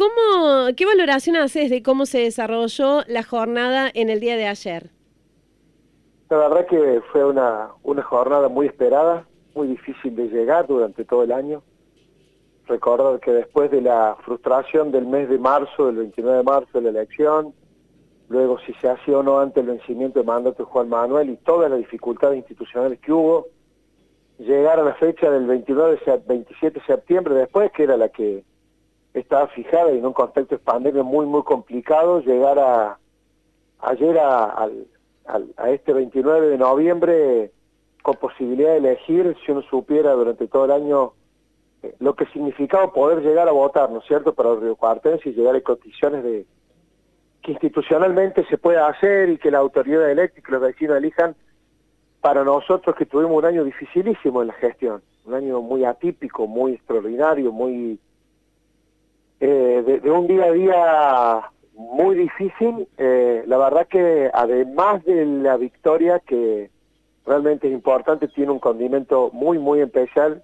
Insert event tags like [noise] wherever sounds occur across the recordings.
¿cómo, ¿qué valoración haces de cómo se desarrolló la jornada en el día de ayer? La verdad que fue una, una jornada muy esperada, muy difícil de llegar durante todo el año. Recordar que después de la frustración del mes de marzo, del 29 de marzo de la elección, luego si se hacía o no ante el vencimiento de mandato de Juan Manuel y todas las dificultades institucionales que hubo, llegar a la fecha del 29 27 de septiembre después, que era la que estaba fijada y en un contexto de pandemia muy, muy complicado, llegar a ayer a, a este 29 de noviembre con posibilidad de elegir, si uno supiera durante todo el año eh, lo que significaba poder llegar a votar, ¿no es cierto?, para el Río Cuartense y llegar a condiciones de que institucionalmente se pueda hacer y que la autoridad eléctrica y los vecinos elijan para nosotros que tuvimos un año dificilísimo en la gestión, un año muy atípico, muy extraordinario, muy eh, de, un día a día muy difícil, eh, la verdad que además de la victoria que realmente es importante, tiene un condimento muy, muy especial,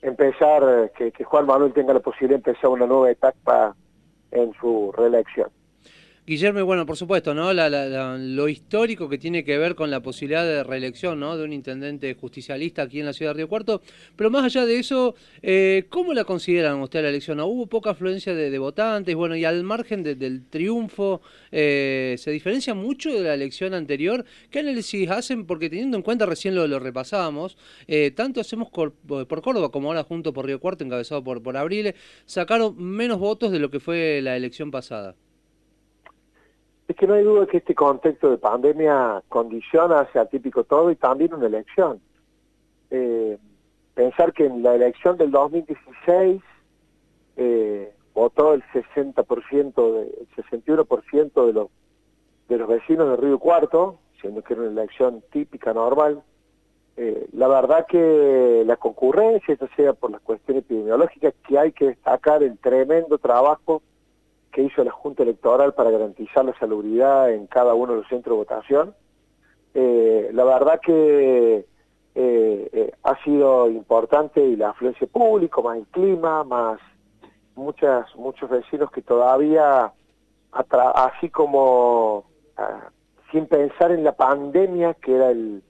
empezar, que, que Juan Manuel tenga la posibilidad de empezar una nueva etapa en su reelección. Guillermo, bueno, por supuesto, ¿no? lo histórico que tiene que ver con la posibilidad de reelección, ¿no? De un intendente justicialista aquí en la ciudad de Río Cuarto. Pero más allá de eso, eh, ¿cómo la consideran usted la elección? ¿Hubo poca afluencia de, votantes? Bueno, y al margen del triunfo, eh, ¿se diferencia mucho de la elección anterior? ¿Qué análisis hacen? Porque teniendo en cuenta, recién lo, lo repasábamos, eh, tanto hacemos por, Córdoba como ahora junto por Río Cuarto, encabezado por, por Abril, sacaron menos votos de lo que fue la elección pasada. Es que no hay duda que este contexto de pandemia condiciona hacia típico todo y también una elección. Eh, pensar que en la elección del 2016 eh, votó el 60%, de, el 61% de los, de los vecinos de Río Cuarto, siendo que era una elección típica, normal. Eh, la verdad que la concurrencia, esto sea por las cuestiones epidemiológicas, que hay que destacar el tremendo trabajo que hizo la Junta Electoral para garantizar la salubridad en cada uno de los centros de votación. Eh, la verdad que eh, eh, ha sido importante y la afluencia pública, más el clima, más muchas muchos vecinos que todavía, así como ah, sin pensar en la pandemia, que era el,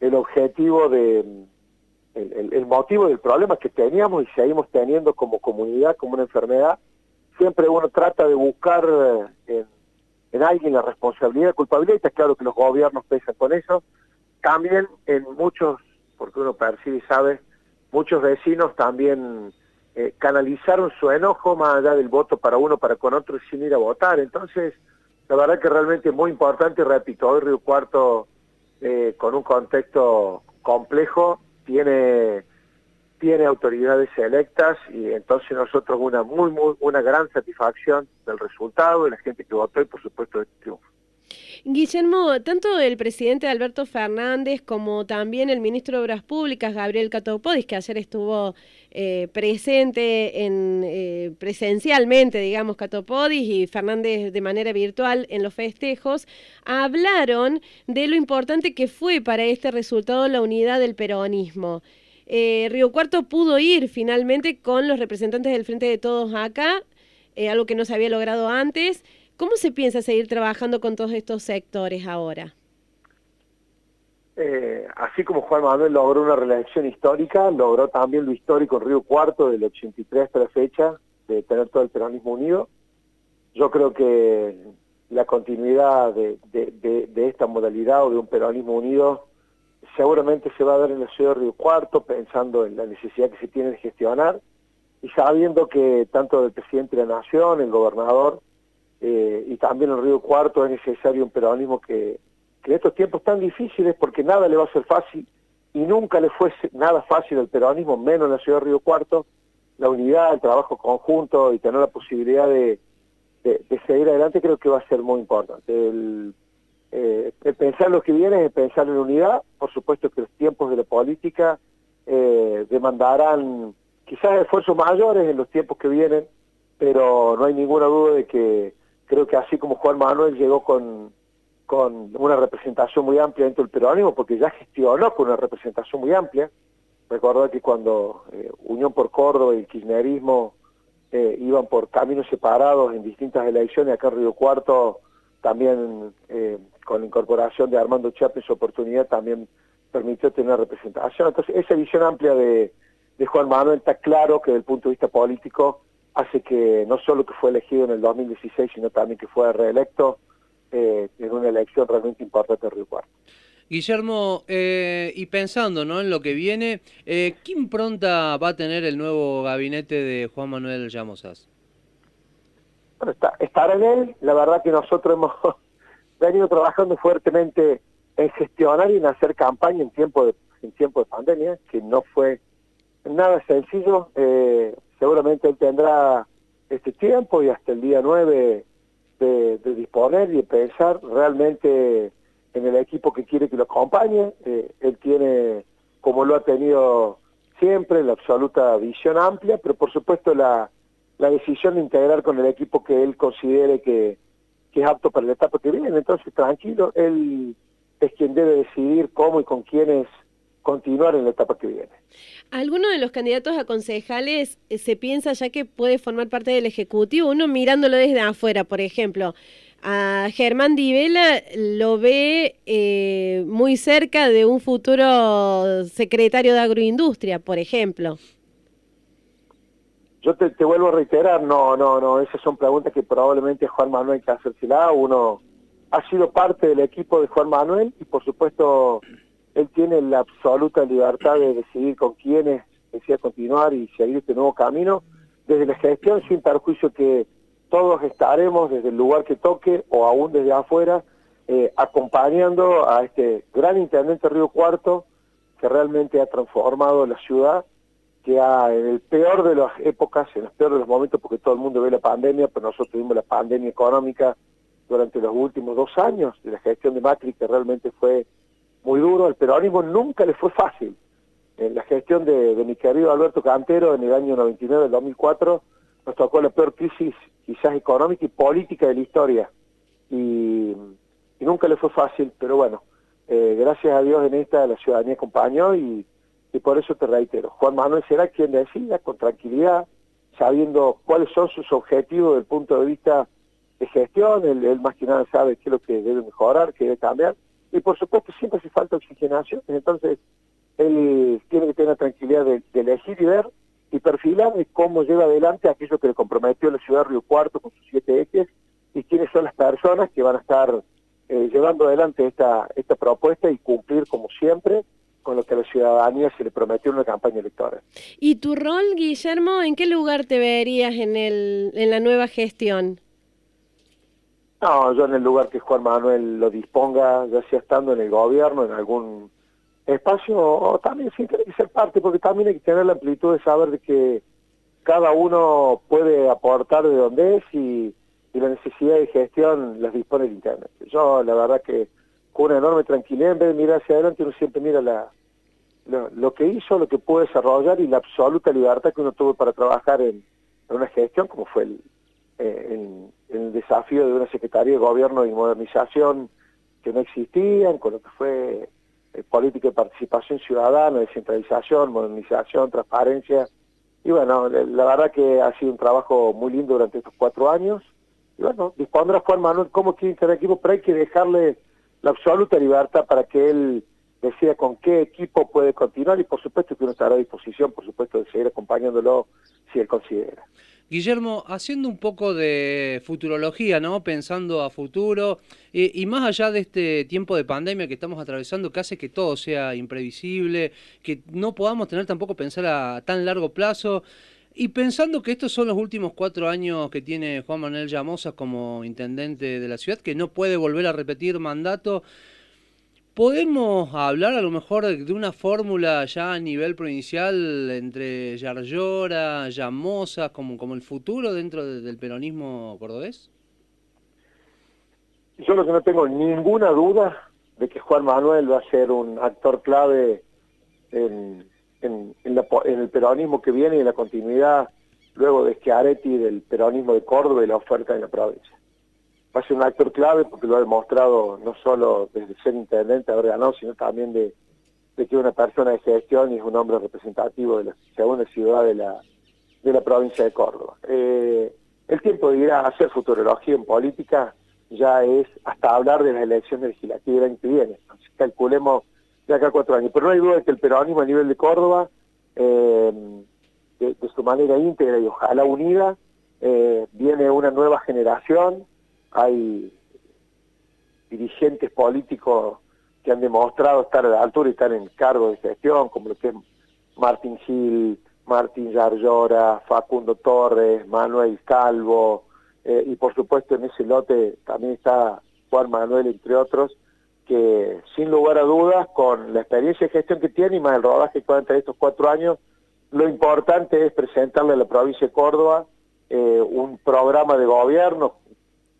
el objetivo de... El, el motivo del problema que teníamos y seguimos teniendo como comunidad, como una enfermedad, siempre uno trata de buscar eh, en, alguien la responsabilidad, culpabilidad, está claro que los gobiernos pesan con eso, también en muchos, porque uno percibe y sabe, muchos vecinos también eh, canalizaron su enojo más allá del voto para uno, para con otro, sin ir a votar. Entonces, la verdad que realmente es muy importante, repito, hoy Río Cuarto, eh, con un contexto complejo, tiene tiene autoridades electas y entonces nosotros una muy, muy, una gran satisfacción del resultado, de la gente que votó y por supuesto del triunfo. Guillermo, tanto el presidente Alberto Fernández como también el ministro de Obras Públicas, Gabriel Catopodis, que ayer estuvo eh, presente en, eh, presencialmente, digamos, Catopodis y Fernández de manera virtual en los festejos, hablaron de lo importante que fue para este resultado la unidad del peronismo. Eh, Río Cuarto pudo ir finalmente con los representantes del Frente de Todos acá, eh, algo que no se había logrado antes. ¿Cómo se piensa seguir trabajando con todos estos sectores ahora? Eh, así como Juan Manuel logró una reelección histórica, logró también lo histórico en Río Cuarto del 83 hasta la fecha, de tener todo el peronismo unido. Yo creo que la continuidad de esta modalidad o de un peronismo unido seguramente se va a dar en la ciudad de Río Cuarto, pensando en la necesidad que se tiene de gestionar y sabiendo que tanto el presidente de la Nación, el gobernador eh, y también el Río Cuarto es necesario un peronismo que, que en estos tiempos tan difíciles, porque nada le va a ser fácil y nunca le fue nada fácil al peronismo, menos en la ciudad de Río Cuarto, la unidad, el trabajo conjunto y tener la posibilidad de, de seguir adelante creo que va a ser muy importante. El eh, pensar lo que viene es pensar en unidad, por supuesto que los tiempos de la política eh, demandarán quizás esfuerzos mayores en los tiempos que vienen, pero no hay ninguna duda de que creo que así como Juan Manuel llegó con, con una representación muy amplia dentro del peronismo, porque ya gestionó con una representación muy amplia, recordad que cuando eh, Unión por Córdoba y el kirchnerismo eh, iban por caminos separados en distintas elecciones, acá en Río Cuarto también eh, con la incorporación de Armando Chávez su oportunidad también permitió tener representación. Entonces esa visión amplia de, de Juan Manuel está claro que desde el punto de vista político hace que no solo que fue elegido en el 2016, sino también que fue reelecto eh, en una elección realmente importante en Río Cuarto. Guillermo, eh, y pensando ¿no? en lo que viene, eh, ¿qué impronta va a tener el nuevo gabinete de Juan Manuel Llamosas? Bueno, estar en él, la verdad que nosotros hemos [laughs] venido trabajando fuertemente en gestionar y en hacer campaña en tiempo de, en tiempo de pandemia, que no fue nada sencillo. Eh, seguramente él tendrá este tiempo y hasta el día 9 de, de disponer y de pensar realmente en el equipo que quiere que lo acompañe. Eh, él tiene, como lo ha tenido siempre, la absoluta visión amplia, pero por supuesto la, la decisión de integrar con el equipo que él considere que, es apto para la etapa que viene. Entonces, tranquilo, él es quien debe decidir cómo y con quiénes continuar en la etapa que viene. ¿Alguno de los candidatos a concejales eh, se piensa ya que puede formar parte del Ejecutivo? Uno mirándolo desde afuera, por ejemplo, a Germán Divela lo ve eh, muy cerca de un futuro secretario de agroindustria, por ejemplo. Yo te, vuelvo a reiterar, no, no, no, esas son preguntas que probablemente Juan Manuel que hacérsela. Uno ha sido parte del equipo de Juan Manuel y por supuesto él tiene la absoluta libertad de decidir con quiénes desea continuar y seguir este nuevo camino desde la gestión sin perjuicio que todos estaremos desde el lugar que toque o aún desde afuera eh, acompañando a este gran intendente Río Cuarto que realmente ha transformado la ciudad, que ha, en el peor de las épocas, en el peor de los momentos, porque todo el mundo ve la pandemia, pero nosotros tuvimos la pandemia económica durante los últimos dos años de la gestión de Macri, que realmente fue muy duro. El peronismo nunca le fue fácil. En la gestión de, de mi querido Alberto Cantero en el año 99, el 2004, nos tocó la peor crisis quizás económica y política de la historia. Y, nunca le fue fácil, pero bueno, eh, gracias a Dios en esta la ciudadanía acompañó y, y por eso te reitero, Juan Manuel será quien decida con tranquilidad, sabiendo cuáles son sus objetivos desde el punto de vista de gestión, él, más que nada sabe qué es lo que debe mejorar, qué debe cambiar, y por supuesto siempre hace falta oxigenación, entonces él tiene que tener la tranquilidad de elegir y ver y perfilar cómo lleva adelante aquello que le comprometió la ciudad de Río Cuarto con sus siete ejes y quiénes son las personas que van a estar eh, llevando adelante esta, esta propuesta y cumplir como siempre con lo que a la ciudadanía se le prometió en una campaña electoral. ¿Y tu rol, Guillermo, en qué lugar te verías en, el, en la nueva gestión? No, yo en el lugar que Juan Manuel lo disponga, ya sea estando en el gobierno, en algún espacio también sí tiene que ser parte, porque también hay que tener la amplitud de saber de que cada uno puede aportar de donde es y, la necesidad de gestión las dispone el Internet. Yo la verdad que con una enorme tranquilidad, en vez de mirar hacia adelante, uno siempre mira la, lo, que hizo, lo que pudo desarrollar y la absoluta libertad que uno tuvo para trabajar en, una gestión, como fue el, eh, el desafío de una Secretaría de Gobierno y Modernización que no existían, con lo que fue eh, política de participación ciudadana, descentralización, modernización, transparencia. Y bueno, la verdad que ha sido un trabajo muy lindo durante estos cuatro años. Y bueno, dispondrá Juan Manuel cómo quiere el equipo, pero hay que dejarle la absoluta libertad para que él decida con qué equipo puede continuar y por supuesto que uno estará a disposición, por supuesto, de seguir acompañándolo si él considera. Guillermo, haciendo un poco de futurología, ¿no? Pensando a futuro y más allá de este tiempo de pandemia que estamos atravesando que hace que todo sea imprevisible, que no podamos tener tampoco pensar a tan largo plazo. Y pensando que estos son los últimos cuatro años que tiene Juan Manuel Llamosa como intendente de la ciudad, que no puede volver a repetir mandato, ¿Podemos hablar a lo mejor de una fórmula ya a nivel provincial entre Yarlora, Llamosa, como, como el futuro dentro del peronismo cordobés? Yo lo que no tengo ninguna duda de que Juan Manuel va a ser un actor clave en, en, el peronismo que viene y en la continuidad luego de Schiaretti del peronismo de Córdoba y la oferta en la provincia va a ser un actor clave porque lo ha demostrado no solo desde ser intendente, haber ganado, sino también de, que es una persona de gestión y es un hombre representativo de la segunda ciudad de la, de la provincia de Córdoba. Eh, el tiempo de ir a hacer futurología en política ya es hasta hablar de la elección legislativa del año que viene. Entonces, calculemos de acá a cuatro años. Pero no hay duda de que el peronismo a nivel de Córdoba, eh, de, su manera íntegra y ojalá unida, eh, viene una nueva generación, hay dirigentes políticos que han demostrado estar a la altura y estar en cargo de gestión, como lo que es Martín Gil, Martín Yarlora, Facundo Torres, Manuel Calvo, eh, y por supuesto en ese lote también está Juan Manuel, entre otros, que sin lugar a dudas, con la experiencia de gestión que tiene y más el rodaje que va entre estos cuatro años, lo importante es presentarle a la provincia de Córdoba eh, un programa de gobierno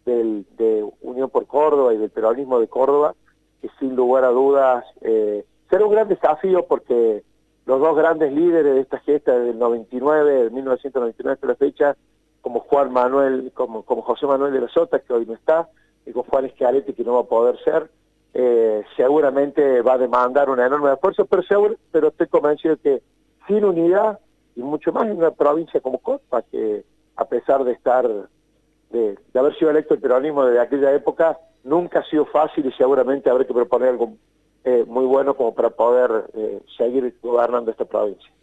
del, de Unión por Córdoba y del peronismo de Córdoba, que sin lugar a dudas eh, será un gran desafío porque los dos grandes líderes de esta gesta del 99, del 1999 hasta la fecha, como Juan Manuel, como, como José Manuel de la Sota, que hoy no está, y con Juan Escalete, que no va a poder ser, eh, seguramente va a demandar un enorme esfuerzo, pero, seguro, pero estoy convencido que sin unidad, y mucho más en una provincia como Córdoba, que a pesar de estar, de, haber sido electo el peronismo desde aquella época, nunca ha sido fácil y seguramente habrá que proponer algo eh, muy bueno como para poder eh, seguir gobernando esta provincia.